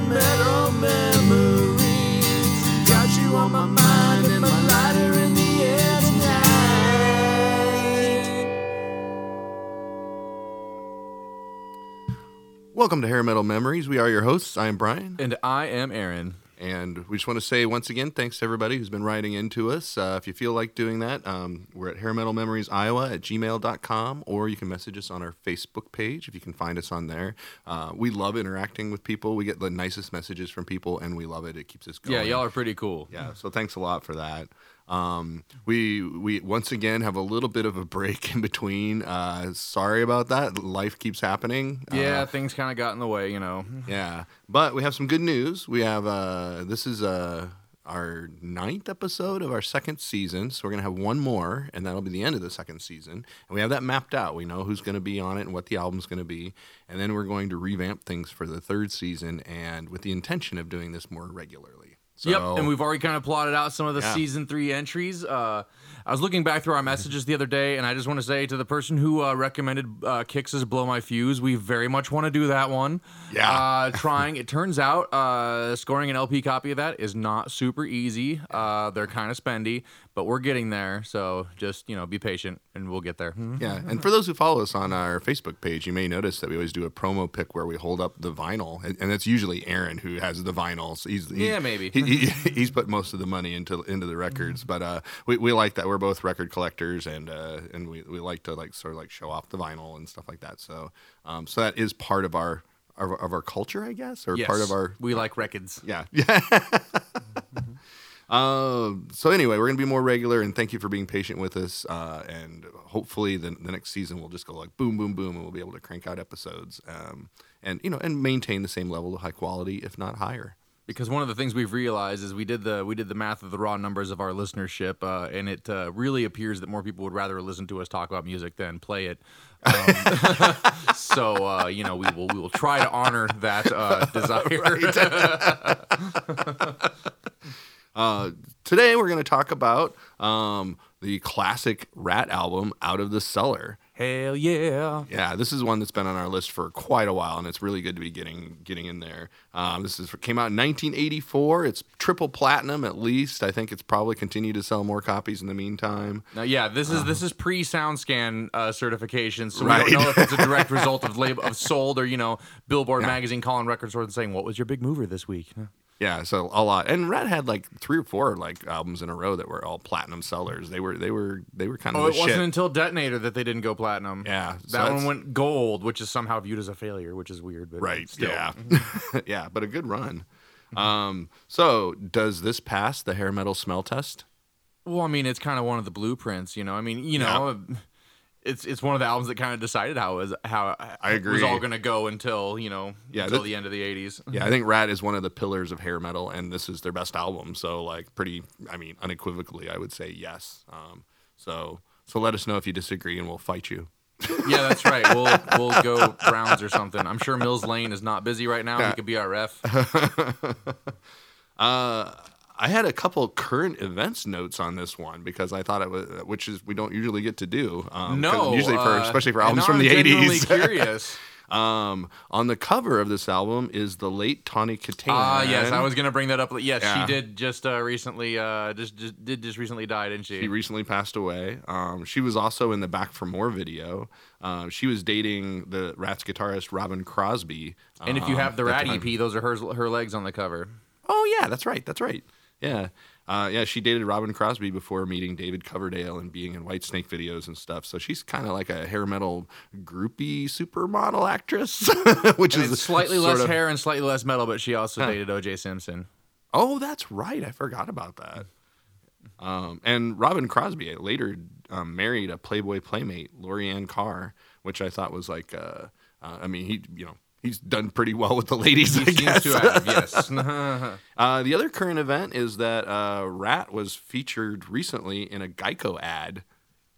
hair metal memories. Got you on my mind and my lighter in the air tonight. Welcome to Hair Metal Memories. We are your hosts. I am Brian. And I am Aaron. And we just want to say once again, thanks to everybody who's been writing into us. Uh, if you feel like doing that, um, we're at Hair Metal Memories Iowa at gmail.com, or you can message us on our Facebook page if you can find us on there. Uh, we love interacting with people. We get the nicest messages from people, and we love it. It keeps us going. Yeah, y'all are pretty cool. Yeah, so thanks a lot for that. Um, we we once again have a little bit of a break in between. Uh, sorry about that. Life keeps happening. Yeah, Uh, things kind of got in the way, you know. yeah, but we have some good news. We have uh, this is uh, our ninth episode of our second season, so we're gonna have one more, and that'll be the end of the second season. And we have that mapped out. We know who's gonna be on it and what the album's gonna be, and then we're going to revamp things for the third season, and with the intention of doing this more regularly. So, Yep, and we've already kind of plotted out some of the Yeah. season three entries. Uh, I was looking back through our messages the other day, and I just want to say to the person who uh, recommended uh, Kix's "Blow My Fuse," we very much want to do that one. Yeah. Uh, trying. It turns out uh, scoring an LP copy of that is not super easy. Uh, they're kind of spendy, but we're getting there. So just you know, be patient, and we'll get there. Yeah, and for those who follow us on our Facebook page, you may notice that we always do a promo pick where we hold up the vinyl, and, and it's usually Aaron who has the vinyl. So he's, he's Yeah, maybe. he, he, he's put most of the money into into the records, but uh, we, we like that. We're both record collectors, and uh, and we, we like to like sort of like show off the vinyl and stuff like that. So um, so that is part of our of, of our culture, I guess, or Yes, part of our we like records. yeah. Yeah. Um, so anyway, we're gonna be more regular, and thank you for being patient with us. Uh, and hopefully, the, the next season will just go like boom, boom, boom, and we'll be able to crank out episodes, um, and you know, and maintain the same level of high quality, if not higher. because one of the things we've realized is we did the we did the math of the raw numbers of our listenership, uh, and it uh, really appears that more people would rather listen to us talk about music than play it. Um, so uh, you know we will we will try to honor that uh, desire. Uh, today, we're gonna talk about um, the classic Ratt album, "Out of the Cellar." Hell yeah! Yeah, this is one that's been on our list for quite a while, and it's really good to be getting getting in there. Um, this is came out in 1984. It's triple platinum at least. I think it's probably continued to sell more copies in the meantime. Now, yeah, this is this is pre SoundScan uh, certification, so Right. we don't know if it's a direct result of label of sold or you know Billboard magazine calling record stores and saying what was your big mover this week. Yeah, so a lot. And Ratt had like three or four like albums in a row that were all platinum sellers. They were they were they were kind of Oh, it wasn't until Detonator that they didn't go platinum. Yeah, so that one went gold, which is somehow viewed as a failure, which is weird. But right. still. Yeah, yeah, but a good run. Um, so does this pass the hair metal smell test? Well, I mean, it's kind of one of the blueprints, you know. I mean, you know, it's it's one of the albums that kind of decided how it was how I it was all going to go until you know Yeah, until that- the end of the '80s. Yeah, I think Ratt is one of the pillars of hair metal, and this is their best album. So, like, pretty, I mean, unequivocally, I would say yes. Um, so, so let us know if you disagree, and we'll fight you. yeah, that's right. We'll we'll go rounds or something. I'm sure Mills Lane is not busy right now. Yeah. He could be our ref. Uh, I had a couple current events notes on this one because I thought it was, which is we don't usually get to do. Um, no, usually for uh, especially for albums from the I'm eighties. Curious. um, on the cover of this album is the late Tawny Kitaen. Ah, yes, I was gonna bring that up. Yes, Yeah. she did just uh, recently. Uh, just, just did just recently die, didn't she? She recently passed away. Um, she was also in the Back for More video. Uh, she was dating the Ratt's guitarist Robin Crosby. and if you um, have the Ratt. EP, those are her her legs on the cover. Oh yeah, that's right. That's right. Yeah. Uh, yeah, she dated Robin Crosby before meeting David Coverdale and being in Whitesnake videos and stuff. So she's kind of like a hair metal groupie supermodel actress, which And is slightly less of- hair and slightly less metal, but she also Huh. dated O.J. Simpson. Oh, that's right. I forgot about that. Um, and Robin Crosby later um, married a Playboy playmate, Lorianne Carr, which I thought was like, uh, uh, I mean, he, you know, he's done pretty well with the ladies, He I seems guess. to have, yes. Uh, the other current event is that uh, Ratt was featured recently in a Geico ad.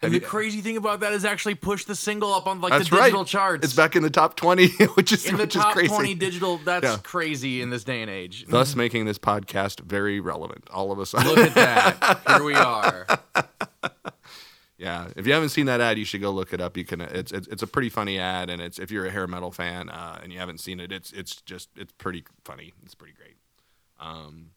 and the crazy thing about that is actually push the single up on like That's the right. digital charts. It's back in the top 20, which is, in the which top is crazy. 20 digital. That's Yeah. crazy in this day and age. Thus making this podcast very relevant. All of us. Look at that. Here we are. Yeah, if you haven't seen that ad, you should go look it up. You can. It's it's, it's a pretty funny ad, and it's if you're a hair metal fan uh, and you haven't seen it, it's it's just it's pretty funny. It's pretty great. Um,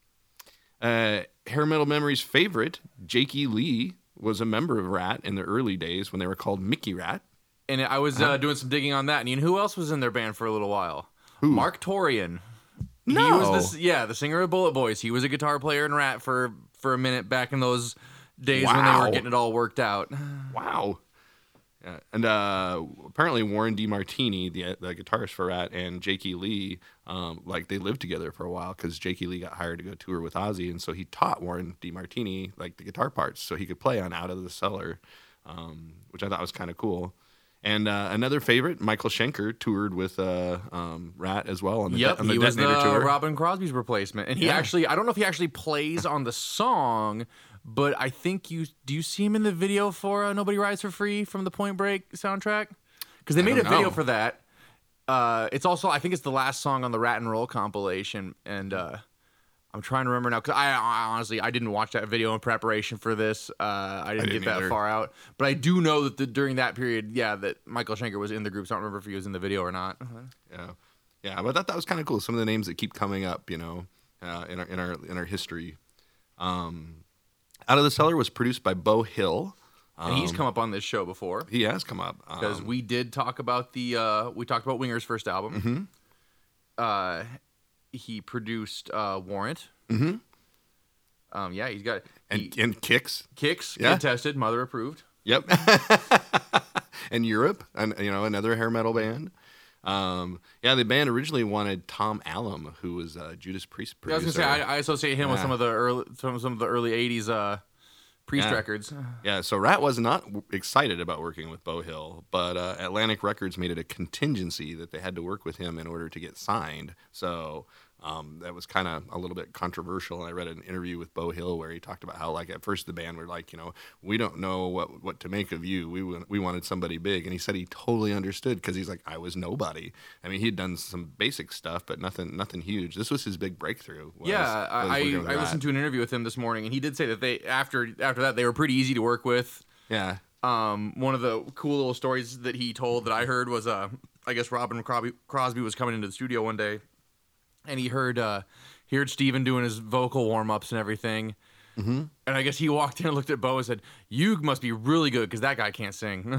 uh, hair metal memories favorite Jakey Lee was a member of Ratt in the early days when they were called Mickey Ratt. And I was uh, doing some digging on that, and you know who else was in their band for a little while? Marq Torien. He No. was this, yeah, the singer of BulletBoys. He was a guitar player in Ratt for for a minute back in those days when they were getting it all worked out. Wow. Yeah. And uh, apparently Warren DeMartini, the the guitarist for Ratt, and Jakey Lee, um, like they lived together for a while because Jakey Lee got hired to go tour with Ozzy, and so he taught Warren DeMartini like the guitar parts so he could play on Out of the Cellar, um, which I thought was kind of cool. And uh, another favorite, Michael Schenker toured with uh, um, Ratt as well on the, Yep, on the he was the tour. Robin Crosby's replacement, and he Yeah. actually—I don't know if he actually plays on the song, but I think you do. You see him in the video for uh, "Nobody Rides for Free" from the Point Break soundtrack because they made a don't video for that. Uh, it's also I think it's the last song on the Ratt and Roll compilation, and uh, I'm trying to remember now because I, I honestly I didn't watch that video in preparation for this. Uh, I didn't, didn't get that either. far out, but I do know that the, during that period, yeah, that Michael Schenker was in the group. So I don't remember if he was in the video or not. Yeah, yeah, but that that was kind of cool. Some of the names that keep coming up, you know, uh, in our in our in our history. Um, Out of the Cellar was produced by Beau Hill. And he's come up on this show before. He has come up because Um, we did talk about the uh, we talked about Winger's first album. Uh, he produced uh, Warrant. Mm-hmm. Um, yeah, he's got and he, and Kix. kicks, Yeah. kid tested, mother approved. Yep. and Europe, and you know another hair metal band. Um, yeah, the band originally wanted Tom Allom, who was uh, Judas Priest I was gonna say I, I associate him with some of the early some some of the early '80s uh, Priest Yeah. records. Yeah, so Ratt was not w- excited about working with Beau Hill, but uh, Atlantic Records made it a contingency that they had to work with him in order to get signed. So um, that was kind of a little bit controversial. And I read an interview with Beau Hill where he talked about how, like, at first the band were like, you know, we don't know what what to make of you. We we wanted somebody big, and he said he totally understood because he's like, I was nobody. I mean, he'd done some basic stuff, but nothing nothing huge. This was his big breakthrough. was- yeah, was I, working I, I listened to an interview with him this morning, and he did say that they after after that they were pretty easy to work with. Yeah. Um, one of the cool little stories that he told that I heard was, uh, I guess Robin Crosby, Crosby was coming into the studio one day, and he heard uh, he heard Steven doing his vocal warm ups and everything. Mm-hmm. And I guess he walked in and looked at Beau and said, "You must be really good because that guy can't sing."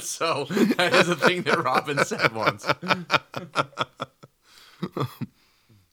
so that is a thing that Robin said once.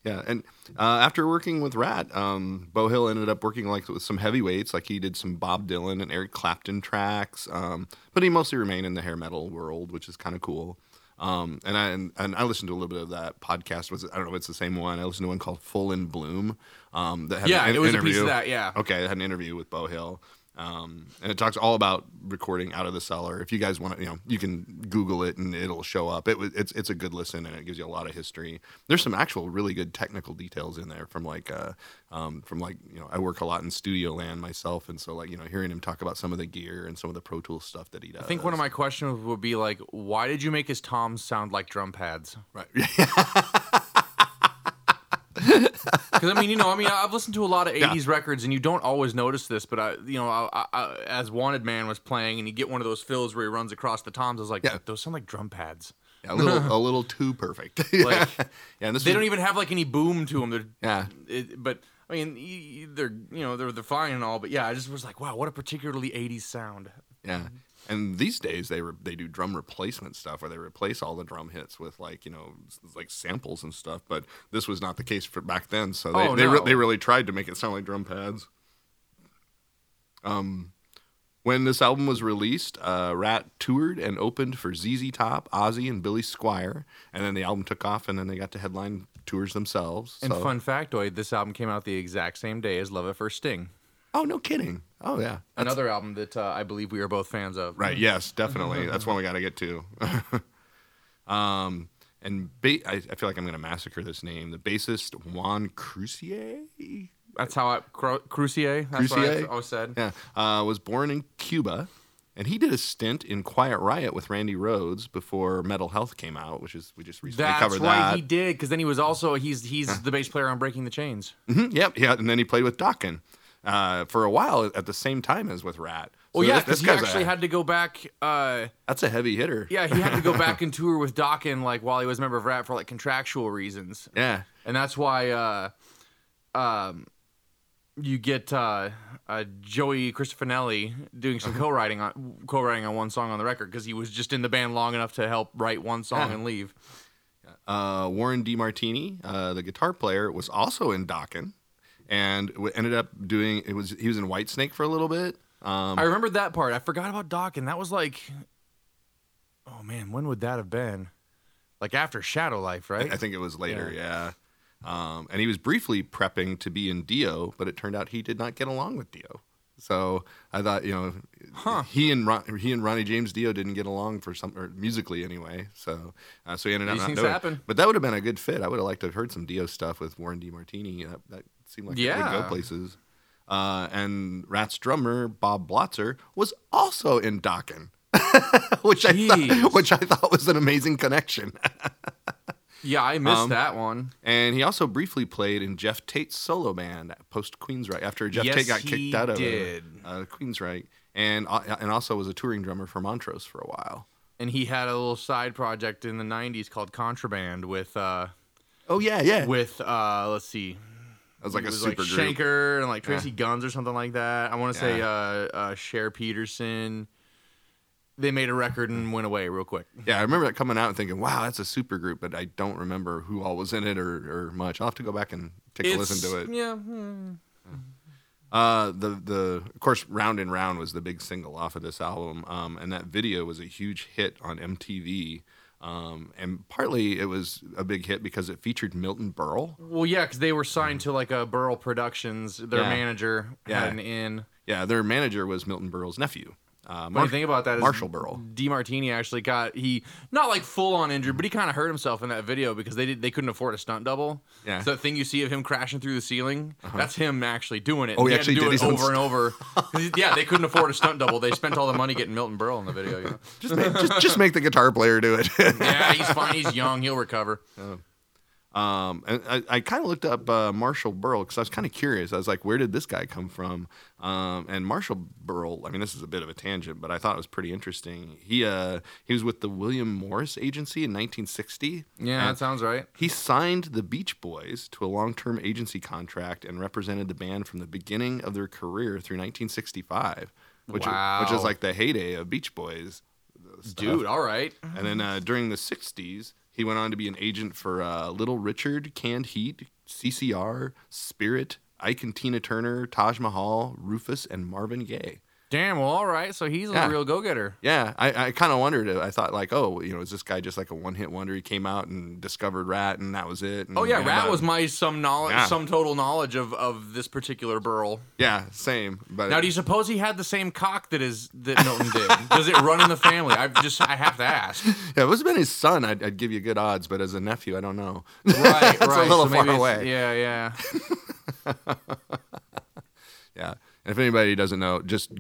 Yeah, and uh, after working with Ratt, um, Beau Hill ended up working like with some heavyweights, like he did some Bob Dylan and Eric Clapton tracks. Um, but he mostly remained in the hair metal world, which is kind of cool. Um, and I and, and I listened to a little bit of that podcast. Was I don't know if it's the same one. I listened to one called Full in Bloom. Um, that had Yeah, an it was a interview. piece of that. Yeah. Okay, I had an interview with Beau Hill. Um, and it talks all about recording out of the cellar. If you guys want to, you know, you can Google it and it'll show up. It was it's it's a good listen and it gives you a lot of history. There's some actual really good technical details in there from like uh um from like you know I work a lot in studio land myself and so like you know hearing him talk about some of the gear and some of the Pro Tools stuff that he does. I think one of my questions would be like, why did you make his toms sound like drum pads? right. Because I mean, you know, I mean, I've listened to a lot of '80s records, and you don't always notice this. But I, you know, I, I, as Wanted Man was playing, and you get one of those fills where he runs across the toms. I was like, Yeah. those sound like drum pads. Yeah, a little a little too perfect. yeah. Like, yeah, and this They was- don't even have like any boom to them. They're, Yeah. it, but I mean, they're you know they're they're fine and all. But yeah, I just was like, wow, what a particularly '80s sound. Yeah. And these days they re- they do drum replacement stuff where they replace all the drum hits with like you know like samples and stuff. But this was not the case for back then. So they Oh, they, re- they really tried to make it sound like drum pads. Um, when this album was released, uh, Rat toured and opened for ZZ Top, Ozzy, and Billy Squier, and then the album took off, and then they got to headline tours themselves. And so- fun factoid, this album came out the exact same day as Love at First Sting, oh no kidding! Oh yeah, That's- another album that uh, I believe we are both fans of. Right. Yes, definitely. That's one we got to get to. um, and ba- I, I feel like I'm going to massacre this name. The bassist Juan Croucier. That's how I Cru- Croucier. That's what I always said. Yeah, uh, was born in Cuba, and he did a stint in Quiet Riot with Randy Rhoads before Metal Health came out, which is we just recently That's covered right, that. he did. Because then he was also he's he's the bass player on Breaking the Chains. Mhm, yep, yeah, and then he played with Dokken. Uh, for a while at the same time as with Ratt. Well, yeah, this- he actually a- had to go back. Uh, that's a heavy hitter. yeah, he had to go back and tour with Dokken like while he was a member of Ratt for like contractual reasons. yeah. and that's why uh, um, you get uh, uh, Joey Cristofanilli doing some co-writing on co-writing on one song on the record because he was just in the band long enough to help write one song Yeah. and leave. Uh, Warren DeMartini, uh, the guitar player, was also in Dokken, and w- ended up doing it was he was in Whitesnake for a little bit. Um, I remember that part. I forgot about Doc, and that was like, oh man, when would that have been? Like after Shadowlife, right? I think it was later, yeah. Um, and he was briefly prepping to be in Dio, but it turned out he did not get along with Dio. So I thought, you know, Huh. he and Ron, he and Ronnie James Dio didn't get along for some or musically anyway. So uh, so he ended up These not doing happen. But that would have been a good fit. I would have liked to have heard some Dio stuff with Warren DeMartini. That, that seemed like Yeah. go places. Uh, and Ratt's drummer Bob Blotzer was also in Dokken, which I thought, which I thought was an amazing connection. yeah, I missed Um, that one. And he also briefly played in Geoff Tate's solo band post Queensryche after Geoff Yes, Tate got kicked out of. Uh, Queensryche, and uh, and also was a touring drummer for Montrose for a while. And he had a little side project in the '90s called Contraband with uh, Oh yeah, yeah. with uh, let's see, It was like a was super like group. Schenker and like Tracii Guns or something like that. I want to say Yeah. uh, uh, Share Pedersen. They made a record and went away real quick. Yeah, I remember that coming out and thinking, "Wow, that's a super group," but I don't remember who all was in it or, or much. I'll have to go back and take a listen to it. Yeah. hmm. Uh, the the of course, "Round and Round" was the big single off of this album, um, and that video was a huge hit on MTV. Um, and partly it was a big hit because it featured Milton Berle. Well, yeah, because they were signed to like a Berle Productions. Their Yeah. manager Yeah. had an in. Yeah, their manager was Milton Berle's nephew. Uh, Funny Mar- thing about that is Marshall Berle. DeMartini actually got he not like full on injured, but he kind of hurt himself in that video because they did they couldn't afford a stunt double. Yeah. Uh-huh. So that thing you see of him crashing through the ceiling, that's him actually doing it. Oh, he had to actually do did it over and over. yeah, they couldn't afford a stunt double. They spent all the money getting Milton Berle in the video. You know? Just make, just, just make the guitar player do it. Yeah, he's fine. He's young. He'll recover. Um, and I, I kind of looked up uh, Marshall Berle because I was kind of curious. I was like, where did this guy come from? Um, and Marshall Berle, I mean, this is a bit of a tangent, but I thought it was pretty interesting. He uh, he was with the William Morris Agency in 1960. Yeah, that sounds right. He signed the Beach Boys to a long-term agency contract and represented the band from the beginning of their career through 1965, which which is like the heyday of Beach Boys. stuff. Dude, all right. And then uh, during the 60s, he went on to be an agent for uh, Little Richard, Canned Heat, CCR, Spirit, Ike and Tina Turner, Taj Mahal, Rufus, and Marvin Gaye. Damn. Well, all right. So he's Yeah. a real go getter. Yeah, I, I kind of wondered. I thought like, oh, you know, is this guy just like a one-hit wonder? He came out and discovered Ratt, and that was it. And, Oh yeah, Ratt was my some knowledge, Yeah. some total knowledge of of this particular Berle. yeah, same. But Now, do you suppose he had the same cock that is that Milton did? Does it run in the family? I just I have to ask. yeah, if it was been his son, I'd, I'd give you good odds. But as a nephew, I don't know. Right, It's a right. little so far away. Yeah, yeah. Yeah. And if anybody doesn't know, just,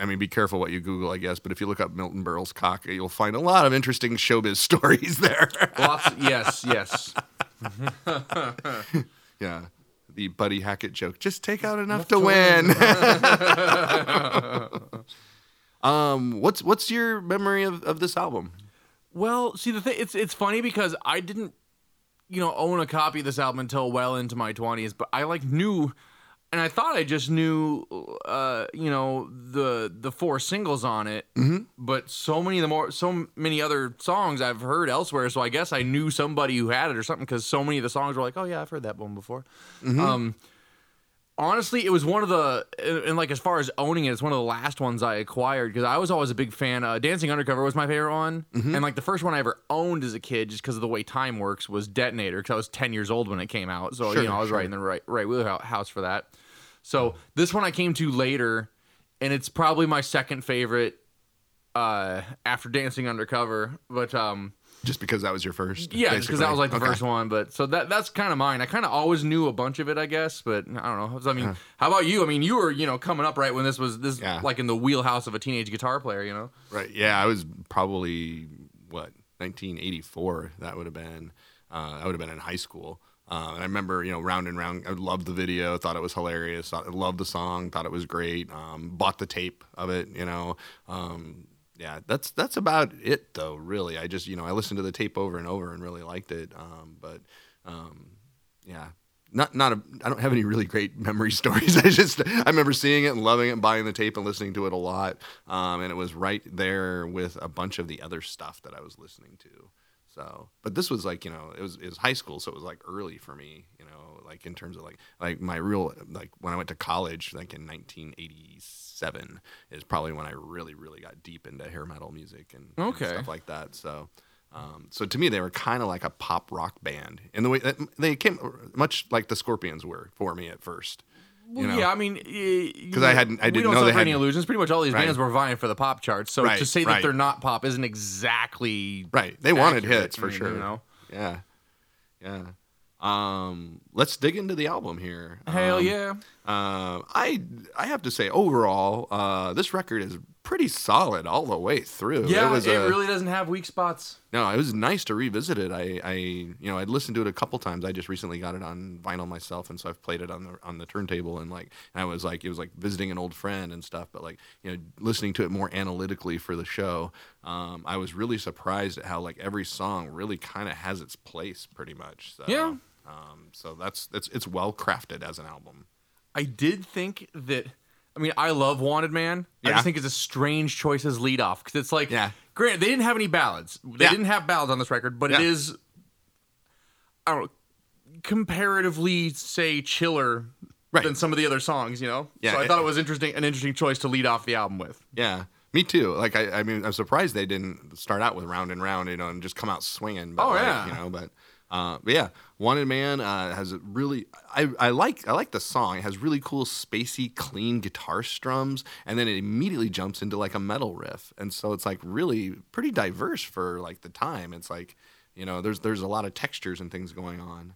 I mean, be careful what you Google, I guess. But if you look up Milton Berle's cock, you'll find a lot of interesting showbiz stories there. Lots. Yes, yes. yeah. The Buddy Hackett joke just take out enough, to, win. um, what's what's your memory of, of this album? Well, see the thing, it's it's funny because I didn't, you know, own a copy of this album until well into my twenties, but I like knew, and I thought I just knew, uh, you know, the the four singles on it, mm-hmm. but so many of the more so many other songs I've heard elsewhere, so I guess I knew somebody who had it or something because so many of the songs were like, oh yeah, I've heard that one before. Um, honestly, it was one of the and like as far as owning it, it's one of the last ones I acquired because I was always a big fan. Uh, Dancing Undercover was my favorite one, and like the first one I ever owned as a kid, just because of the way time works, was Detonator because I was ten years old when it came out. So Sure, you know I was sure. right in the right right wheelhouse house for that. So this one I came to later, and it's probably my second favorite uh, after Dancing Undercover, but um. Just because that was your first? Yeah, just because that was like the Okay. first one. But so that that's kind of mine. I kind of always knew a bunch of it, I guess. But I don't know. I mean, how about you? I mean, you were you know coming up right when this was this Yeah. like in the wheelhouse of a teenage guitar player. You know. Right. Yeah, I was probably what 1984. That would have been. Uh, I would have been in high school. Uh, and I remember, you know, round and round. I loved the video, thought it was hilarious, thought, loved the song, thought it was great. Um, bought the tape of it, you know. Um, yeah, that's that's about it, though. Really, I just, you know, I listened to the tape over and over and really liked it. Um, but um, yeah, not not a, I don't have any really great memory stories. I just I remember seeing it and loving it, and buying the tape and listening to it a lot. Um, and it was right there with a bunch of the other stuff that I was listening to. So, but this was like you know it was it was high school, so it was like early for me. You know, like in terms of like like my real like when I went to college, like in 1987 is probably when I really really got deep into hair metal music and, and stuff like that. So. Um, so to me, they were kind of like a pop rock band in the way that they came, much like the Scorpions were for me at first. Well, know? yeah, I mean, because I hadn't- I didn't don't know they suffer any illusions. Pretty much all these Right. bands were vying for the pop charts. So Right, to say that right. they're not pop isn't exactly Right. They wanted hits for I mean, sure. You know, Yeah. Yeah. Um, let's dig into the album here. hell Um, yeah. Uh, I I have to say overall, uh, this record is pretty solid all the way through. Yeah, it it a- really doesn't have weak spots. no, it was nice to revisit it. I, I you know I'd listened to it a couple times. I just recently got it on vinyl myself, and so I've played it on the on the turntable and like and I was like it was like visiting an old friend and stuff. But like you know listening to it more analytically for the show, um, I was really surprised at how like every song really kind of has its place pretty much. So, Yeah. Um, so that's it's it's well crafted as an album. I did think that. I mean, I love Wanted Man. I just think it's a strange choice as lead off because it's like, Yeah. granted, they didn't have any ballads. They Yeah. didn't have ballads on this record, but it Yeah. is, I don't know, comparatively, say, chiller Right. than some of the other songs, you know? Yeah, So I it- thought it was interesting, an interesting choice to lead off the album with. Yeah, me too. Like I, I mean, I'm surprised they didn't start out with round and round, you know, and just come out swinging. But Oh, like, yeah. you know, but. Uh, but yeah, Wanted Man uh, has a really I, I like I like the song. It has really cool spacey, clean guitar strums, and then it immediately jumps into like a metal riff, and so it's like really pretty diverse for like the time. It's like you know there's there's a lot of textures and things going on.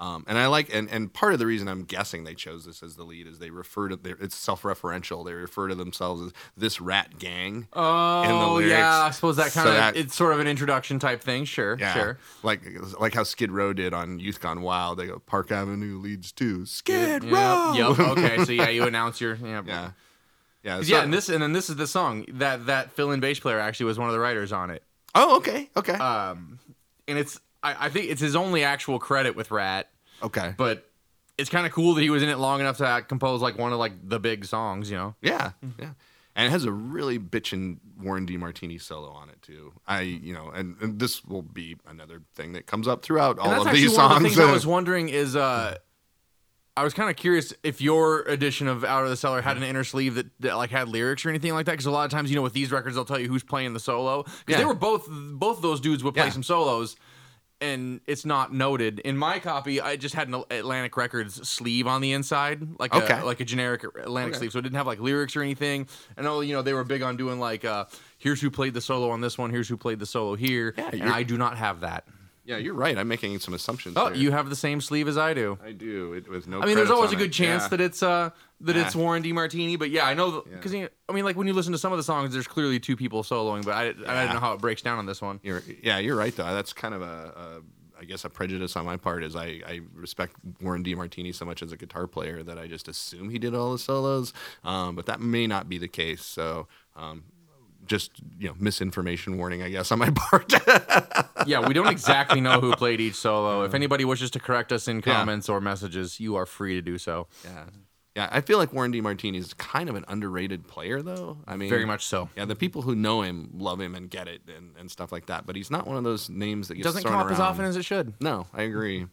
Um, and I like, and, and part of the reason I'm guessing they chose this as the lead is they refer to their, it's self-referential. They refer to themselves as this rat gang. Oh, yeah. I suppose that So kind of, that- it's sort of an introduction type thing. Sure, Yeah, sure. like like how Skid Row did on Youth Gone Wild. They go Park Avenue leads to Skid Yep, Row. Yep. Okay. So yeah, you announce your yeah. yeah, yeah, so- yeah, and this and then this is the song that that fill-in bass player actually was one of the writers on it. oh, okay, okay, Um, and it's I, I think it's his only actual credit with Ratt, okay. but it's kind of cool that he was in it long enough to compose like one of like the big songs, you know. Yeah, yeah. And it has a really bitchin' Warren DeMartini solo on it too. I, you know, and, and this will be another thing that comes up throughout all of these one of the things I was wondering is uh. I was kind of curious if your edition of Out of the Cellar had an inner sleeve that, that like had lyrics or anything like that. Because a lot of times, you know, with these records, they'll tell you who's playing the solo. Because Yeah. they were both both of those dudes would play Yeah. some solos, and it's not noted in my copy. I just had an Atlantic Records sleeve on the inside, like Okay. a like a generic Atlantic Okay. sleeve, so it didn't have like lyrics or anything. And oh, you know, they were big on doing like, uh, here's who played the solo on this one, here's who played the solo here, Yeah, and I do not have that. Yeah, you're right. I'm making some assumptions. Oh, there. you have the same sleeve as I do. I do. It with no. I mean, there's always a good it. chance Yeah. that it's uh that it's Warren DeMartini, but yeah, I know Yeah. because I mean, like when you listen to some of the songs, there's clearly two people soloing, but I, I don't know how it breaks down on this one. You're, yeah, you're right though. That's kind of a, a, I guess, a prejudice on my part. Is I, I respect Warren DeMartini so much as a guitar player that I just assume he did all the solos, um, but that may not be the case. So. Um, just you know, misinformation warning, I guess, on my part. yeah, we don't exactly know who played each solo. If anybody wishes to correct us in comments or messages, you are free to do so. yeah, yeah. I feel like Warren DeMartini is kind of an underrated player, though. I mean, Very much so. Yeah, the people who know him love him and get it and, and stuff like that. But he's not one of those names that gets Doesn't come up as often as it should. No, I agree.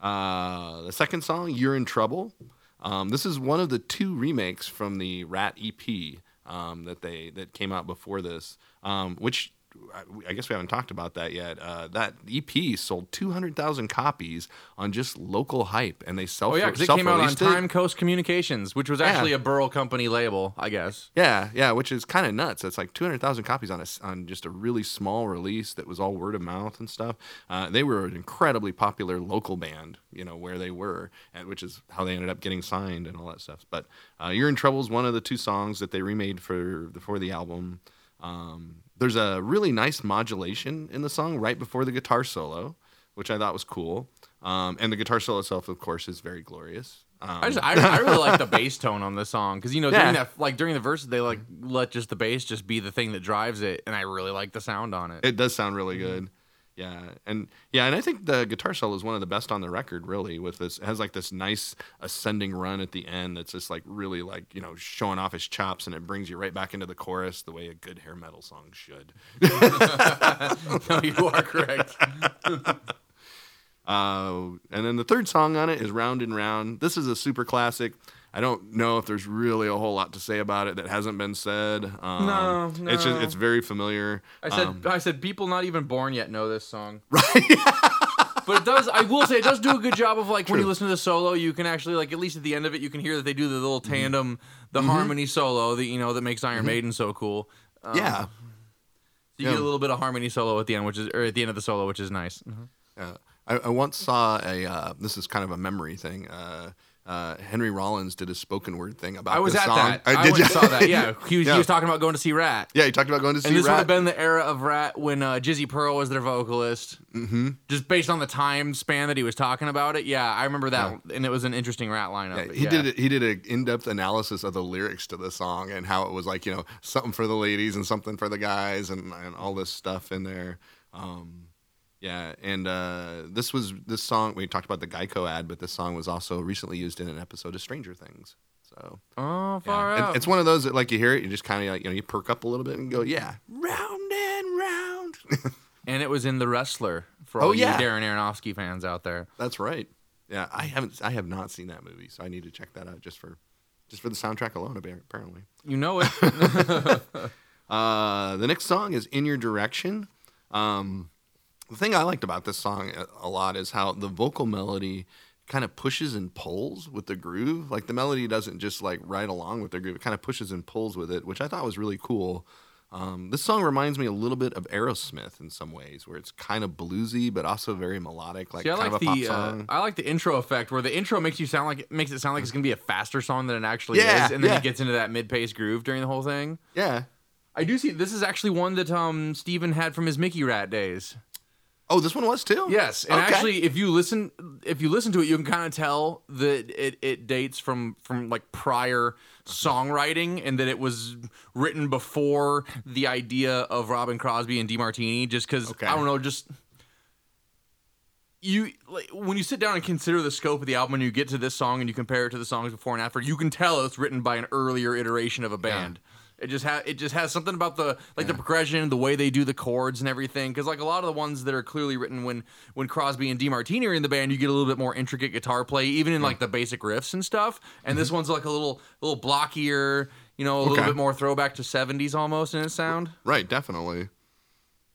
Uh, the second song, "You're in Trouble." Um, this is one of the two remakes from the Ratt EP um, that they that came out before this, um, which I- I guess we haven't talked about that yet. Uh, that EP sold 200,000 copies on just local hype, and they self Oh yeah, because it came out on it. Time Coast Communications, which was Yeah. actually a Berle Company label, I guess. Yeah, yeah, which is kind of nuts. It's like 200,000 copies on a, on just a really small release that was all word of mouth and stuff. Uh, they were an incredibly popular local band, you know, where they were, and which is how they ended up getting signed and all that stuff. But uh, "You're in Trouble" is one of the two songs that they remade for the, for the album. Um, there's a really nice modulation in the song right before the guitar solo, which I thought was cool. Um, and the guitar solo itself, of course, is very glorious. Um, I just I, I really like the bass tone on this song because you know during Yeah. that like during the verses they like let just the bass just be the thing that drives it, and I really like the sound on it. it does sound really good. Yeah, and yeah, and I think the guitar solo is one of the best on the record. Really, with this, it has like this nice ascending run at the end that's just like really like you know showing off his chops, and it brings you right back into the chorus the way a good hair metal song should. no, you are correct. Uh, and then the third song on it is Round and Round. This is a super classic. I don't know if there's really a whole lot to say about it that hasn't been said. Um, No, It's just it's very familiar. I said Um, I said people not even born yet know this song. Right. but it does I will say it does do a good job of like when you listen to the solo, you can actually like at least at the end of it you can hear that they do the little tandem, the harmony solo that you know that makes Iron Maiden so cool. Um, yeah. so you Yeah. get a little bit of harmony solo at the end, which is or at the end of the solo, which is nice. Yeah. I, I once saw a. Uh, this is kind of a memory thing. Uh, uh, Henry Rollins did a spoken word thing about. I was at song. that. I did went you? saw that. Yeah, he was, Yeah. he was talking about going to see Ratt. Yeah, he talked about going to see Ratt. And this would have been the era of Ratt when uh, Jizzy Pearl was their vocalist. Mm-hmm. Just based on the time span that he was talking about it. Yeah, I remember that, and it was an interesting Ratt lineup. Yeah, he yeah. did it. He did an in-depth analysis of the lyrics to the song and how it was like you know something for the ladies and something for the guys and, and all this stuff in there. Um, yeah, and uh, this was this song. We talked about the Geico ad, but this song was also recently used in an episode of Stranger Things. So Oh, yeah. far And out. it's one of those that like you hear it, you just kind of like you know you perk up a little bit and go, yeah, round and round. and it was in The Wrestler for Oh, all yeah. you Darren Aronofsky fans out there. That's right. Yeah, I haven't I have not seen that movie, so I need to check that out just for just for the soundtrack alone. Apparently. You know it. Uh, the next song is "In Your Direction." Um, the thing I liked about this song a, a lot is how the vocal melody kind of pushes and pulls with the groove. Like the melody doesn't just like ride along with the groove; it kind of pushes and pulls with it, which I thought was really cool. Um, this song reminds me a little bit of Aerosmith in some ways, where it's kind of bluesy but also very melodic, like See, I kind like of a pop the uh. I like the intro effect where the intro makes you sound like makes it sound like it's gonna be a faster song than it actually Yeah, is, and then yeah. it gets into that mid pace groove during the whole thing. yeah. I do see this is actually one that um Steven had from his Mickey Ratt days. Oh, this one was too. Yes, and Okay. actually, if you listen, if you listen to it, you can kind of tell that it, it dates from from like prior songwriting, and that it was written before the idea of Robin Crosby and DeMartini. Just because Okay. I don't know, just you like when you sit down and consider the scope of the album, and you get to this song, and you compare it to the songs before and after, you can tell it's written by an earlier iteration of a band. It just has it just has something about the like the progression, the way they do the chords and everything. Because like a lot of the ones that are clearly written when when Crosby and DeMartini are in the band, you get a little bit more intricate guitar play, even in like the basic riffs and stuff. And this mm-hmm. one's like a little little blockier, you know, a little bit more throwback to '70s almost in its sound. Right, definitely.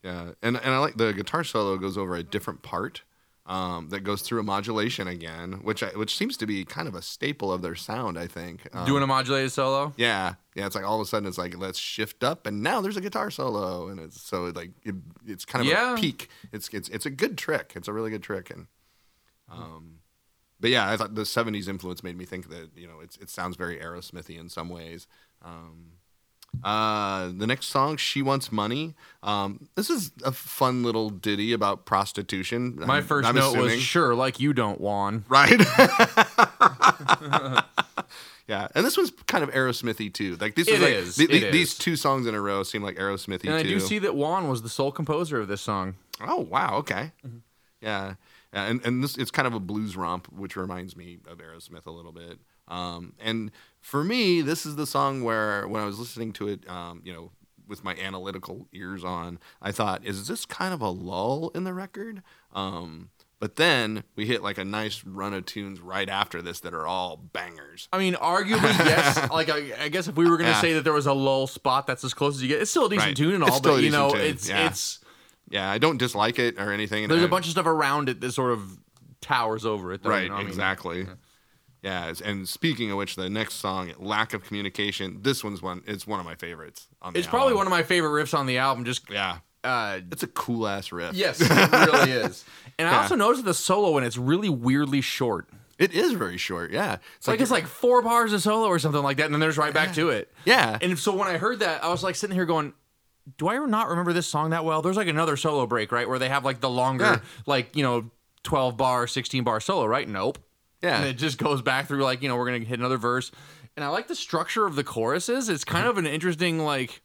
Yeah, and and I like the guitar solo goes over a different part um, that goes through a modulation again, which I, which seems to be kind of a staple of their sound. I think. Um, Doing a modulated solo. yeah, yeah. It's like all of a sudden it's like let's shift up, and now there's a guitar solo, and it's so like it, it's kind of Yeah. a peak. It's it's it's a good trick. It's a really good trick, and um, but yeah, I thought the '70s influence made me think that you know it's it sounds very Aerosmithy in some ways. Um, uh, the next song, "She Wants Money." Um, this is a fun little ditty about prostitution. My I'm- 1st I'm note was sure, like you don't, Juan. right. yeah, and this was kind of Aerosmithy too. Like this is like, is, the- it the- is. these two songs in a row seem like Aerosmithy And I too. do see that Juan was the sole composer of this song. Oh wow, okay. Mm-hmm. Yeah. Yeah, and, and this it's kind of a blues romp, which reminds me of Aerosmith a little bit. Um, and for me, this is the song where when I was listening to it, um, you know, with my analytical ears on, I thought, is this kind of a lull in the record? Um, but then we hit like a nice run of tunes right after this that are all bangers. I mean, arguably, yes. Like, I, I guess if we were going to Yeah. say that there was a lull spot, that's as close as you get. It's still a decent Right. tune and all, but you know, tune, it's yeah. it's Yeah, I don't dislike it or anything. there's I- a bunch of stuff around it that sort of towers over it. Though, right you know what I mean? exactly yeah and speaking of which the next song lack of communication this one's one it's one of my favorites on the It's probably one of my favorite riffs on the album. Just yeah uh, it's a cool ass riff yes, it really is. And I also noticed the solo and it's really weirdly short. it is very short yeah it's It's like it's like four bars of solo or something like that, and then there's right back to it. yeah And so when I heard that, I was like sitting here going, "Do I not remember this song that well?" There's like another solo break, right, where they have like the longer, Yeah. like you know, 12 bar, 16 bar solo, right? Nope. Yeah. And it just goes back through like, you know, we're going to hit another verse. And I like the structure of the choruses. It's kind of an interesting like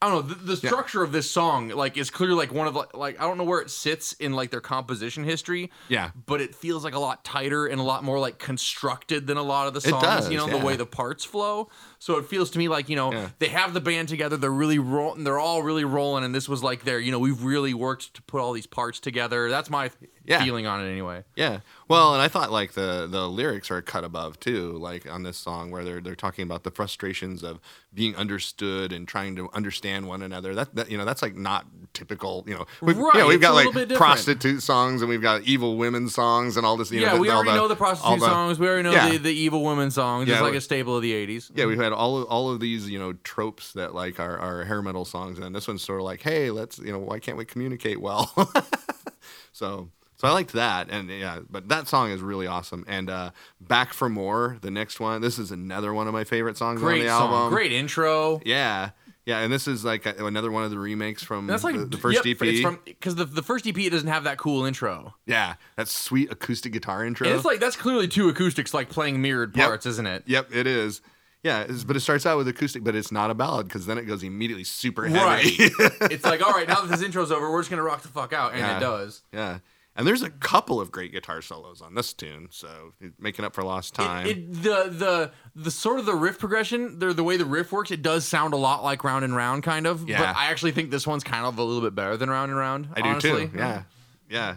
I don't know, the, the structure of this song like is clearly like one of the, like I don't know where it sits in like their composition history. Yeah. But it feels like a lot tighter and a lot more like constructed than a lot of the It songs, does, you know, yeah. the way the parts flow. So it feels to me like, you know, Yeah. they have the band together, they're really rolling, they're all really rolling and this was like their, you know, we've really worked to put all these parts together. That's my Yeah. feeling on it anyway. Yeah. Well, and I thought like the the lyrics are cut above too, like on this song where they're they're talking about the frustrations of being understood and trying to understand one another. That, that you know, that's like not typical, you know. We've, you know, we've got like prostitute songs and we've got evil women songs and all this, you yeah, know, we all already know the prostitute the- songs. We already know Yeah. the, the evil women songs. Yeah, it's like a staple of the 80s. Yeah, we've had all of, all of these, you know, tropes that like are, are hair metal songs, and this one's sort of like, hey, let's, you know, why can't we communicate well? so, so I liked that, and yeah, but that song is really awesome. And uh, back for more, the next one. This is another one of my favorite songs on the song. album. Great intro. Yeah, yeah, and this is like another one of the remakes from That's like the, the first yep, EP. It's from because the, the first EP doesn't have that cool intro. yeah, that sweet acoustic guitar intro. And it's like that's clearly two acoustics like playing mirrored Yep. parts, isn't it? Yep, it is. Yeah, but it starts out with acoustic, but it's not a ballad because then it goes immediately super Right. heavy. it's like all right, now that this intro's over, we're just gonna rock the fuck out, and Yeah. it does. Yeah. And there's a couple of great guitar solos on this tune, so making up for lost time. It, it the the the sort of the riff progression, the the way the riff works, it does sound a lot like Round and Round, kind of. Yeah. But I actually think this one's kind of a little bit better than Round and Round. I do honestly. too. Yeah. Yeah.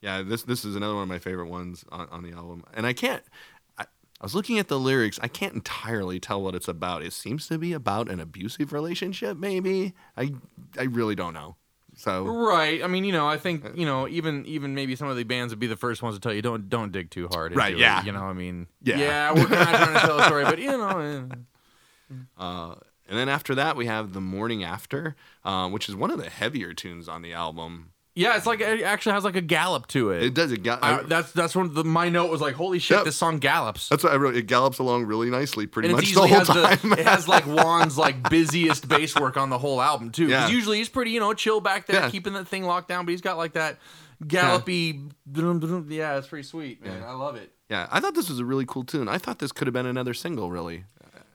Yeah. This this is another one of my favorite ones on, on the album. And I can't I, I was looking at the lyrics. I can't entirely tell what it's about. It seems to be about an abusive relationship, maybe. I I really don't know. So Right. I mean, you know, I think you know, even even maybe some of the bands would be the first ones to tell you don't don't dig too hard. Right, it, yeah. you know, I mean, Yeah. Yeah, we're not trying to tell a story, but you know, eh. uh and then after that we have The Morning After, uh, which is one of the heavier tunes on the album. Yeah, it's like it actually has like a gallop to it. It does it ga- I, that's that's one of the my note was like, holy shit, Yep. this song gallops. That's what I wrote. It gallops along really nicely, pretty and much the whole time. the it has like Juan's like busiest bass work on the whole album too. Because Yeah. usually he's pretty you know chill back there, Yeah. keeping that thing locked down, but he's got like that gallopy. Yeah, it's pretty sweet, man. I love it. yeah, I thought this was a really cool tune. I thought this could have been another single, really.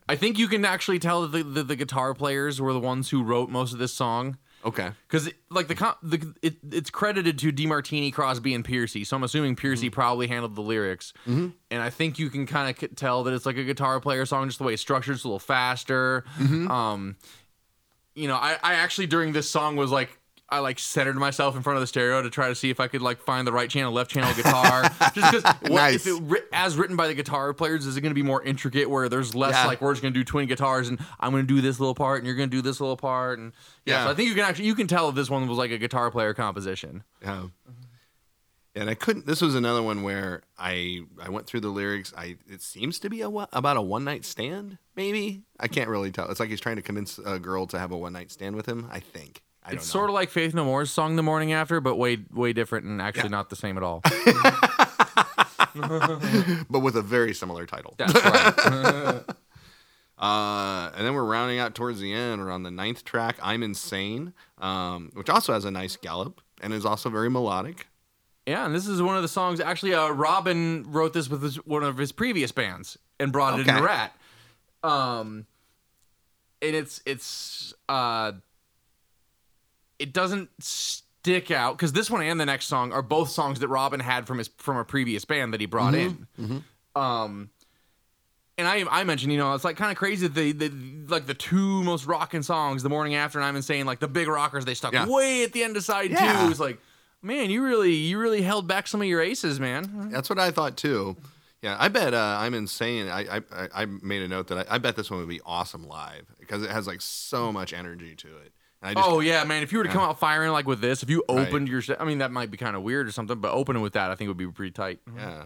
I think you can actually tell that the, the, the guitar players were the ones who wrote most of this song. Okay. Because like the, the it, it's credited to DeMartini, Crosby, and Pearcy, so I'm assuming Pearcy mm-hmm. probably handled the lyrics. Mm-hmm. And I think you can kind of tell that it's like a guitar player song, just the way it's structured, it's a little faster. Mm-hmm. Um, you know, I, I actually during this song was like. I like centered myself in front of the stereo to try to see if I could like find the right channel, left channel guitar. Just because, Nice. if it as written by the guitar players, is it going to be more intricate where there's less Yeah. like we're just going to do twin guitars and I'm going to do this little part and you're going to do this little part and yeah, Yeah. So I think you can actually you can tell if this one was like a guitar player composition. Yeah. And I couldn't. This was another one where I I went through the lyrics. I it seems to be a about a one night stand. Maybe I can't really tell. It's like he's trying to convince a girl to have a one night stand with him. I think. I It's sort of like Faith No More's song "The Morning After," but way way different and actually not the same at all. but with a very similar title. That's right. Uh, and then we're rounding out towards the end. We're on the ninth track, "I'm Insane," um, which also has a nice gallop and is also very melodic. yeah, and this is one of the songs. Actually, uh, Robin wrote this with his, one of his previous bands and brought it Okay. into Ratt. Um, and it's it's uh, it doesn't stick out because this one and the next song are both songs that Robin had from his from a previous band that he brought in. Um, and I I mentioned you know it's like kind of crazy that they, they like the two most rocking songs, the morning after, and I'm insane like the big rockers they stuck Yeah. way at the end of side Yeah. two. It's like man, you really you really held back some of your aces, man. That's what I thought too. Yeah, I bet uh, I'm insane. I, I I- I made a note that I, I bet this one would be awesome live because it has like so much energy to it. Just, oh yeah, man! If you were to come out firing like with this, if you Right. opened your, I mean that might be kind of weird or something, but opening with that, I think would be pretty tight. yeah.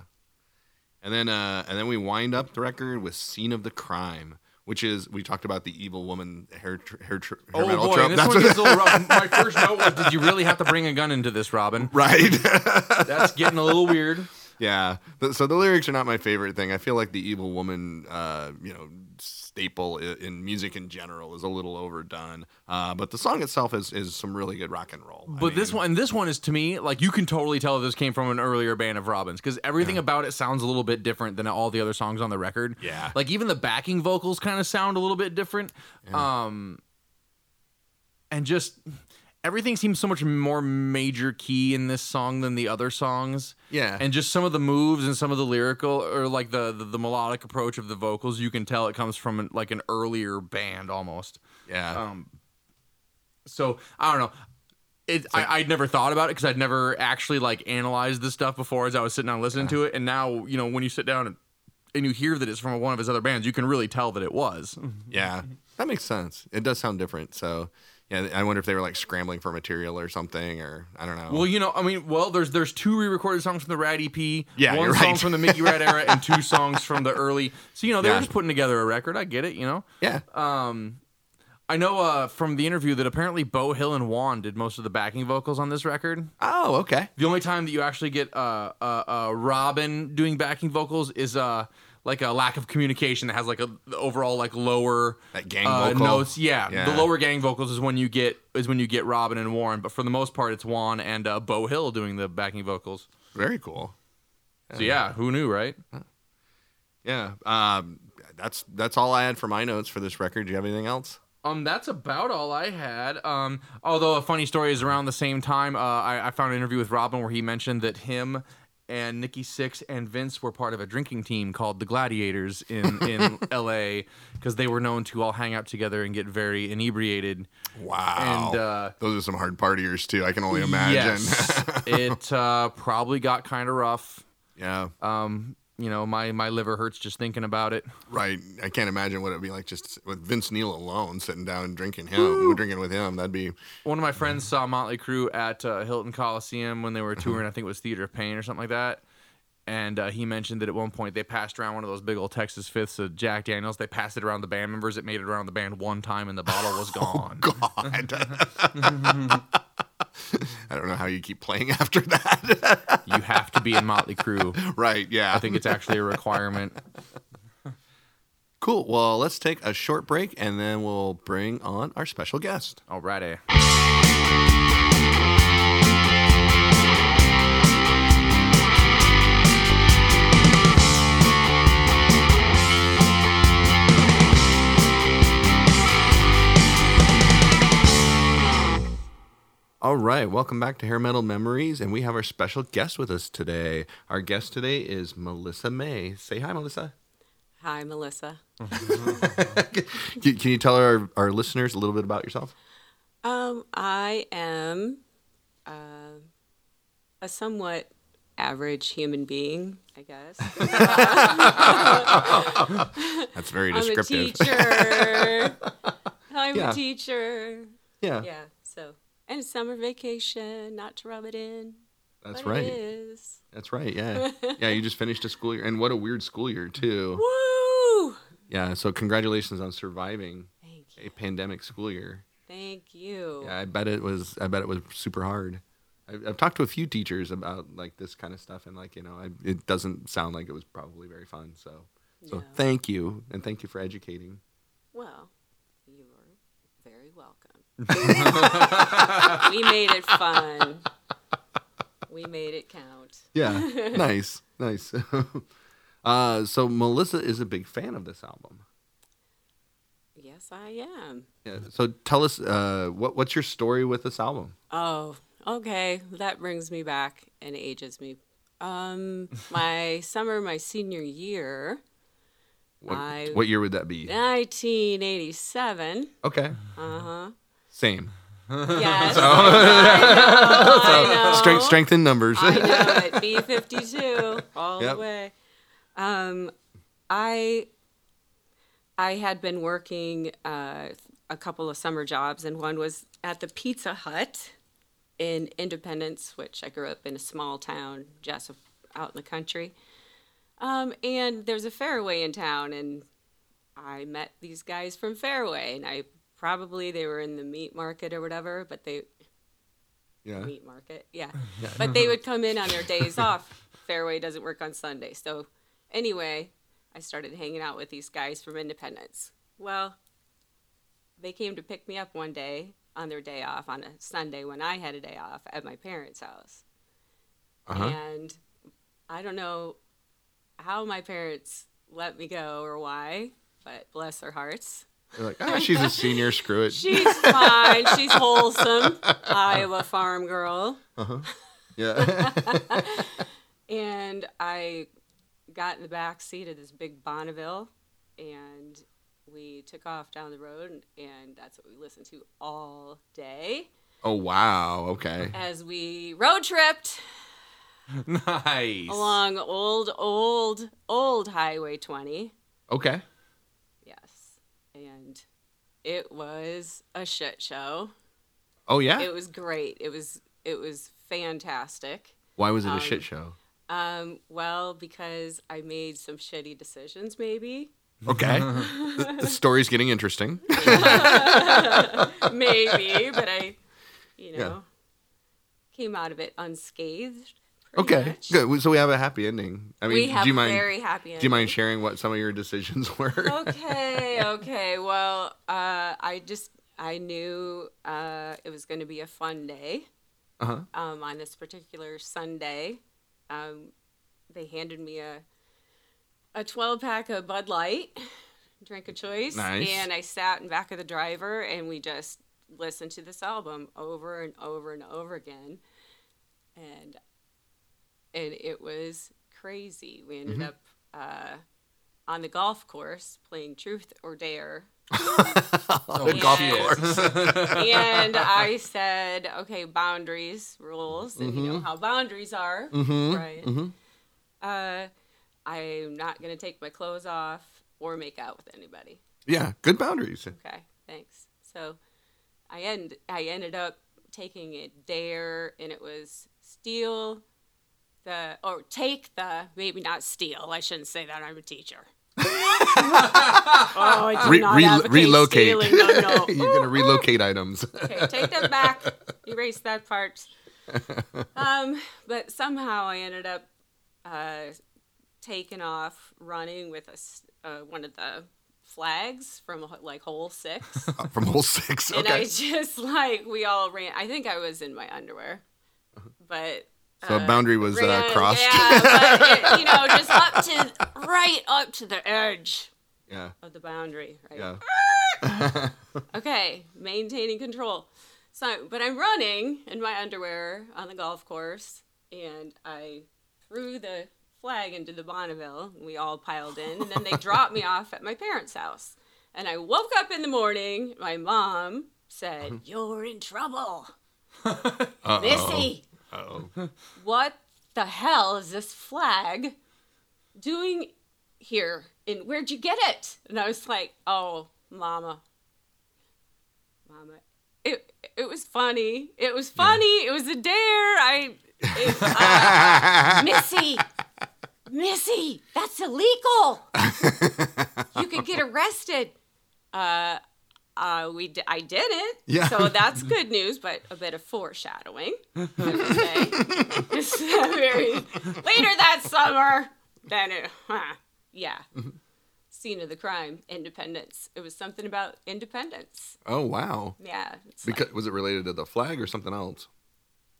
And then uh, and then we wind up the record with "Scene of the Crime," which is we talked about the evil woman hair tr- hair, tr- hair Oh metal boy, trope. this That's one gets a little rough. My first note was, did you really have to bring a gun into this, Robin? right. That's getting a little weird. Yeah. So the lyrics are not my favorite thing. I feel like the evil woman, uh, you know, staple i- in music in general is a little overdone. Uh, but the song itself is, is some really good rock and roll. I But this mean, one, this one is to me like you can totally tell this came from an earlier band of Robins because everything about it sounds a little bit different than all the other songs on the record. Yeah. like even the backing vocals kind of sound a little bit different. Um, and just everything seems so much more major key in this song than the other songs. Yeah. and just some of the moves and some of the lyrical or like the the, the melodic approach of the vocals, you can tell it comes from an, like an earlier band almost. yeah. Um, so I don't know. It, I, I'd never thought about it because I'd never actually like analyzed this stuff before as I was sitting down listening to it. And now, you know, when you sit down and, and you hear that it's from one of his other bands, you can really tell that it was. Yeah, that makes sense. It does sound different. So, yeah, I wonder if they were like scrambling for material or something, or I don't know. Well, you know, I mean, well, there's there's two re-recorded songs from the Ratt EP, Yeah, one song right. from the Mickey Ratt era, and two songs from the early. So you know, they Yeah. were just putting together a record. I get it, you know. yeah, Um, I know uh, from the interview that apparently Beau Hill and Juan did most of the backing vocals on this record. oh, okay, The only time that you actually get uh, uh, uh, Robin doing backing vocals is uh, like a lack of communication that has like a overall like lower That gang uh, vocal? notes. Yeah, Yeah. the lower gang vocals is when you get is when you get Robin and Warren, but for the most part it's Juan and uh, Beau Hill doing the backing vocals. very cool. So yeah, who knew, right? Yeah, um, that's that's all I had for my notes for this record. Do you have anything else? Um, that's about all I had. Um, although a funny story is around the same time, uh, I, I found an interview with Robin where he mentioned that him and Nikki Sixx and Vince were part of a drinking team called the Gladiators in in L.A. because they were known to all hang out together and get very inebriated. Wow, And, uh, those are some hard partiers too. I can only imagine. Yes, it uh, probably got kind of rough. yeah, Um, you know, my my liver hurts just thinking about it. right. I can't imagine what it'd be like just with Vince Neil alone sitting down and drinking him, drinking with him. That'd be One of my friends saw Motley Crue at uh, Hilton Coliseum when they were touring. I think it was Theater of Pain or something like that. And uh, he mentioned that at one point they passed around one of those big old Texas fifths of Jack Daniels. They passed it around the band members. It made it around the band one time, and the bottle was gone. God. I don't know how you keep playing after that. You have to be in Motley Crue. right? Yeah. I think it's actually a requirement. cool. Well, let's take a short break and then we'll bring on our special guest. Alrighty. All right, welcome back to Hair Metal Memories, and we have our special guest with us today. Our guest today is Melissa May. Say hi, Melissa. Hi, Melissa. Can, can you tell our, our listeners a little bit about yourself? Um, I am uh, a somewhat average human being, I guess. That's very descriptive. I'm a teacher. I'm Yeah. a teacher. yeah, Yeah, so. And summer vacation, not to rub it in. that's right. That's right. Yeah, yeah. You just finished a school year, and what a weird school year too. Woo! Yeah. So congratulations on surviving a pandemic school year. Thank you. Yeah, I bet it was. I bet it was super hard. I've, I've talked to a few teachers about like this kind of stuff, and like you know, I, it doesn't sound like it was probably very fun. So, so No. thank you, and thank you for educating. Well, you are very welcome. We made it fun. We made it count. Yeah, nice, nice. uh, so Melissa is a big fan of this album. Yes, I am. Yeah. So tell us, uh, what what's your story with this album? Oh, okay. That brings me back and ages me. Um, my summer, my senior year, What, I- what year would that be? 1987. Okay, Uh huh. Same. Yes. I know. I know. Strength, strength in numbers. I know it. B fifty two all Yep. the way. Um, I I had been working uh, a couple of summer jobs, and one was at the Pizza Hut in Independence, which I grew up in a small town just out in the country. Um, and there's a Fairway in town, and I met these guys from Fairway, and I probably they were in the meat market or whatever, but they yeah. meat market. Yeah. yeah. But they would come in on their days off. Fairway doesn't work on Sunday. So anyway, I started hanging out with these guys from Independence. Well, they came to pick me up one day on their day off on a Sunday when I had a day off at my parents' house. Uh-huh. And I don't know how my parents let me go or why, but bless their hearts. You're like, ah, she's a senior. Screw it. She's fine. She's wholesome. Iowa farm girl. Uh-huh. Yeah. And I got in the back seat of this big Bonneville and we took off down the road and, and that's what we listened to all day oh wow. Okay. as we road tripped nice. along old, old, old Highway 20. Okay. Yes. And it was a shit show. Oh yeah. It was great. It was it was fantastic. Why was it a shit show? Um, well, because I made some shitty decisions, maybe. Okay. the, the story's getting interesting. maybe, but I, you know, Yeah. came out of it unscathed. Okay. much. Good. So we have a happy ending. I mean, We have do you mind? very happy. do you mind sharing what some of your decisions were? okay, okay. Well, uh, I just I knew uh, it was going to be a fun day. Uh-huh. Um, on this particular Sunday, um, they handed me a a twelve pack of Bud Light, drink of choice, Nice. and I sat in back of the driver and we just listened to this album over and over and over again, and and it was crazy. We ended up uh, on the golf course playing Truth or Dare. Oh, the golf course. and I said, okay, boundaries, rules, and you know how boundaries are, right? Uh, I'm not gonna take my clothes off or make out with anybody. yeah. Good boundaries. Okay, thanks. So, I end I ended up taking a dare, and it was steal the or take the maybe not steal. I shouldn't say that. I'm a teacher. oh, I do Re- not re- advocate relocate. stealing. No, no. You're gonna relocate items. Okay, take that back. Erase that part. Um, but somehow I ended up uh, taking off running with a s uh, one of the flags from like hole six, From hole six. Okay. and I just like we all ran. I think I was in my underwear, but. So a boundary was uh, crossed. Yeah, but it, you know, just up to right up to the edge Yeah. of the boundary. Right. Yeah. Okay, maintaining control. So, but I'm running in my underwear on the golf course, and I threw the flag into the Bonneville, we all piled in, and then they dropped me off at my parents' house. And I woke up in the morning. My mom said, "You're in trouble, Missy. Oh. What the hell is this flag doing here? And where'd you get it?" And I was like, "Oh, Mama, Mama, it it was funny. It was funny. It was a dare. I, it, uh, Missy, Missy, that's illegal. you could get arrested. Uh, uh, we d- I did it. Yeah. So that's good news, but a bit of foreshadowing. I would say. Very later that summer. Then it, huh, yeah. Scene of the crime, independence. It was something about independence. Oh wow. Yeah. It's like- Because was it related to the flag or something else?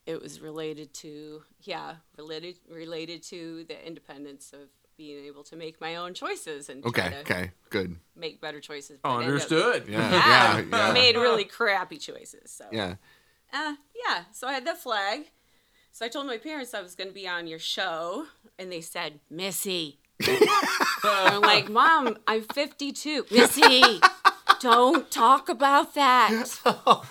it was related to yeah related related to the independence of being able to make my own choices and Okay. try to Okay. Good. make better choices. Oh, but end up- understood. Yeah. Yeah, Yeah. Yeah. made really crappy choices. So Yeah. uh, yeah. So I had the flag. So I told my parents I was going to be on your show, and they said, "Missy." I'm like, "Mom, I'm 52." Missy, don't talk about that.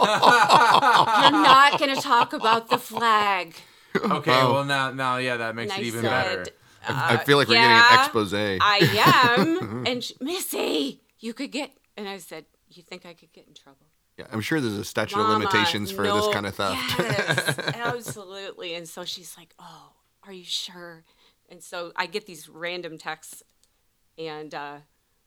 You're not going to talk about the flag. Okay, well now now yeah, that makes And it I even said, better. I feel like we're yeah, getting an expose. I am. and she, Missy, you could get. And I said, You think I could get in trouble? yeah, I'm sure there's a statute Mama, of limitations for this kind of theft. Yes, absolutely. And so she's like, "Oh, are you sure?" And so I get these random texts, and uh,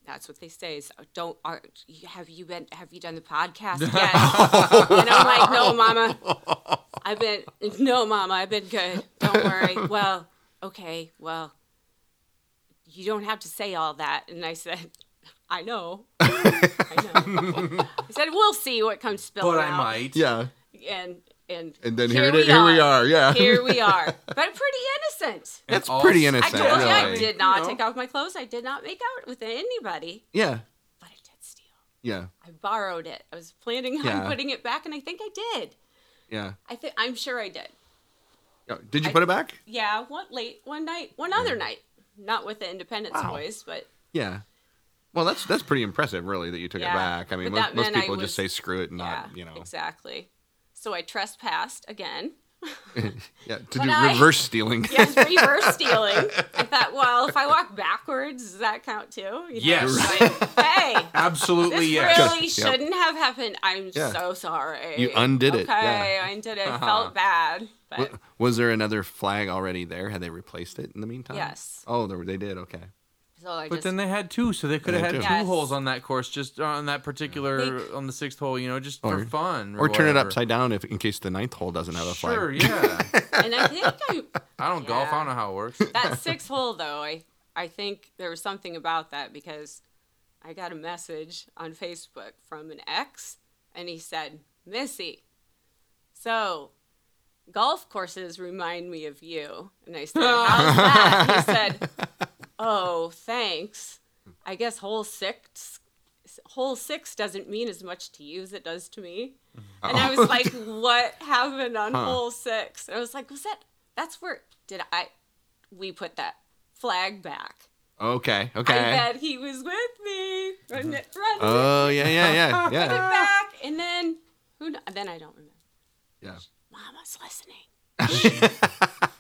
that's what they say is, "Don't are, have you been have you done the podcast yet?" and I'm like, "No, Mama, I've been no, Mama, I've been good. Don't worry." Well, okay, well, you don't have to say all that. And I said, I know. I know. I said, we'll see what comes spilling But I out. might. Yeah. And, and, And then here, it is. Here we are. Yeah. Here we are. But pretty innocent. That's all pretty s- I innocent. told you I did not You know? take off my clothes. I did not make out with anybody. Yeah. But I did steal. Yeah. I borrowed it. I was planning on Yeah. putting it back, and I think I did. Yeah. I think I'm sure I did. Yeah. Did you I- put it back? Yeah, one late one night, one other night, not with the Independence Wow. Boys, but Yeah. Well, that's that's pretty impressive, really, that you took it back. I mean, most, most people was- just say screw it and yeah, not, you know, exactly. So I trespassed again. yeah, to But do I- reverse stealing. Yes, reverse stealing. I thought, well, if I walk backwards, does that count too? You know, Yes. like, hey, Absolutely this yes. really Yep. shouldn't have happened. I'm Yeah. so sorry. You undid it, Okay, yeah. I undid it. Uh-huh. felt bad, but Wa- Was there another flag already there? Had they replaced it in the meantime? Yes. Oh, there, they did. Okay. So I But just then they had two, so they could have They had had two two. Yes. holes on that course, just uh, on that particular They- on the sixth hole. You know, just Or- for fun, Or turn it whatever. upside down if in case the ninth hole doesn't have a flag. Sure, yeah. and I think I I don't golf. I Yeah. don't know how it works. that sixth hole though i i think there was something about that because i got a message on facebook from an ex and he said missy so golf courses remind me of you and i said how's that he said oh thanks. I guess hole six hole six doesn't mean as much to you as it does to me. Mm-hmm. And i was oh. like what happened on Huh. hole six? And i was like was that that's where did i we put that flag back. Okay. okay. i bet he was with me. Running it mm-hmm. running Oh yeah, yeah, yeah, it yeah, back and then who then i don't remember. Yeah. mama's listening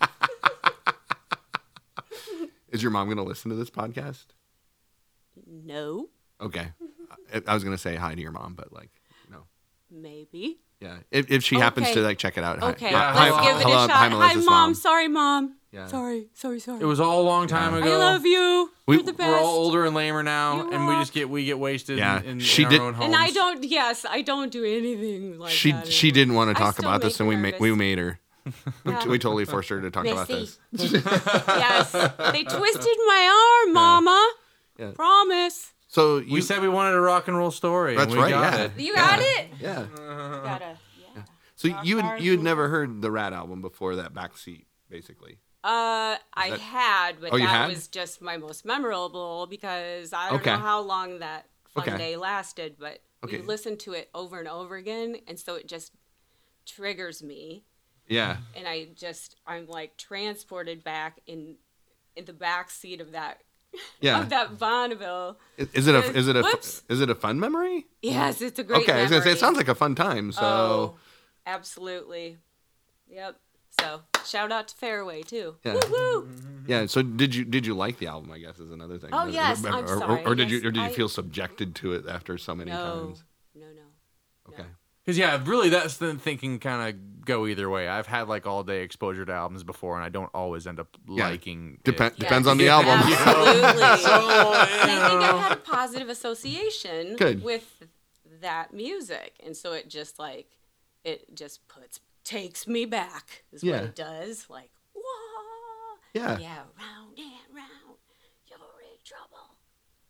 Is your mom gonna listen to this podcast? no Okay. I, I was gonna say hi to your mom, but like, no. maybe Yeah. If, if she happens Okay. to like check it out. hi- okay Yeah, let's hi- give it hello- a shot Hi, hi, Melissa's mom. sorry mom Yeah. sorry sorry sorry It was all a long time Yeah. ago. i love you We- you're the best We're all older and lamer now, You and we rock. just get we get wasted. Yeah, in, in, she in did- own homes. and i don't yes i don't do anything like She that she anymore. didn't want to I talk still about this, make and we her ma- nervous. we made her. We, Yeah. we totally forced her to talk about this. yes they twisted my arm mama Yeah. promise So you We said we wanted a rock and roll story. That's and we right, got yeah. it. you got Yeah. it yeah. gotta yeah So Rock you had you had never heard the Ratt album before that backseat, basically. Uh, I that- had, but Oh, that had? was just my most memorable because I don't Okay. know how long that fun Okay. day lasted, but Okay. we listened to it over and over again, and so it just triggers me, Yeah. and I just I'm like transported back in in the back seat of that Yeah. of that Bonneville. Is, is it a is it a Whoops. is it a fun memory? Yes, it's a great. okay, I was gonna say it sounds like a fun time. So Oh, absolutely. Yep. So shout out to Fairway too. Yeah. Woo-woo. Mm-hmm. yeah. So did you did you like the album? I guess is another thing. Oh, Or- yes, or, I'm or- sorry, Or, did you or did you I- feel subjected to it after so many No, times? no, no. Okay. Because yeah, really, that's the thinking. Kind of go either way. I've had like all day exposure to albums before, and I don't always end up Yeah. liking. Depend it. depends Yes. on the album. Absolutely. So, and I think I know. had a positive association Good. with that music, and so it just like it just puts takes me back is Yeah. what it does. Like whoa, Yeah. yeah, round and round, you're in trouble.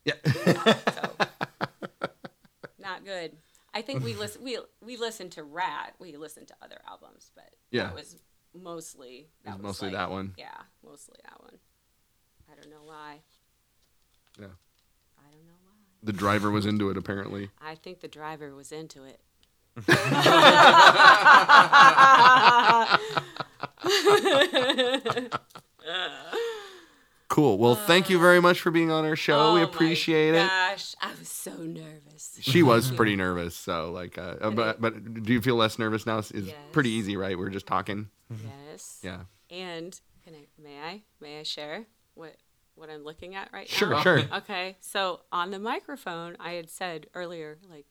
Yeah. So not good. I think we listen we we listened to Ratt. We listened to other albums, but Yeah. that was mostly that was was mostly like- that one. Yeah, mostly that one. I don't know why. Yeah. I don't know why. The driver was into it apparently. I think the driver was into it. Cool. Well, thank you very much for being on our show. we Oh my appreciate it. Gosh, I was so nervous. She was pretty nervous, so like, uh, but but do you feel less nervous now? It's it's pretty easy, right? We're just talking. Yes. Yeah. And can I, may I may I share what what I'm looking at right Sure, now? Sure. Sure. Okay, so on the microphone, I had said earlier, like,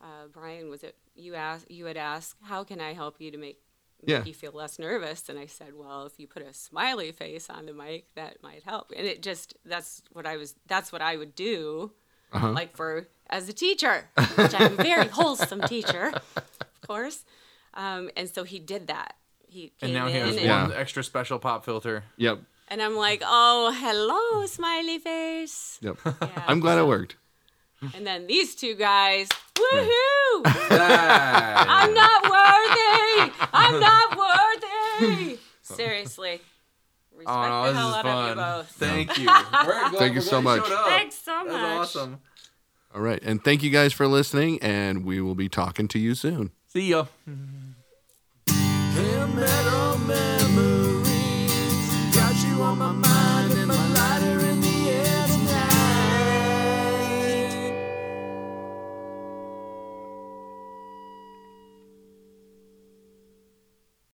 uh, Brian, was it you asked? You had asked, how can I help you to make make Yeah. you feel less nervous? And I said, well, if you put a smiley face on the mic, that might help. And it just that's what I was. That's what I would do, Uh-huh. like for as a teacher, which I'm a very wholesome teacher, of course. Um, and so he did that. He came And now he in has and, Yeah. one extra special pop filter. Yep. And I'm like, oh, hello, smiley face. Yep. Yeah, I'm glad it worked. And then these two guys, woohoo! I'm not worthy. I'm not worthy. Seriously. Respect Oh no, the this hell is out of you fun. both. Thank you. We're glad- Thank you so much. showed. Thanks so much. That's much. awesome. All right. And thank you guys for listening, and we will be talking to you soon. See ya. Hail Metal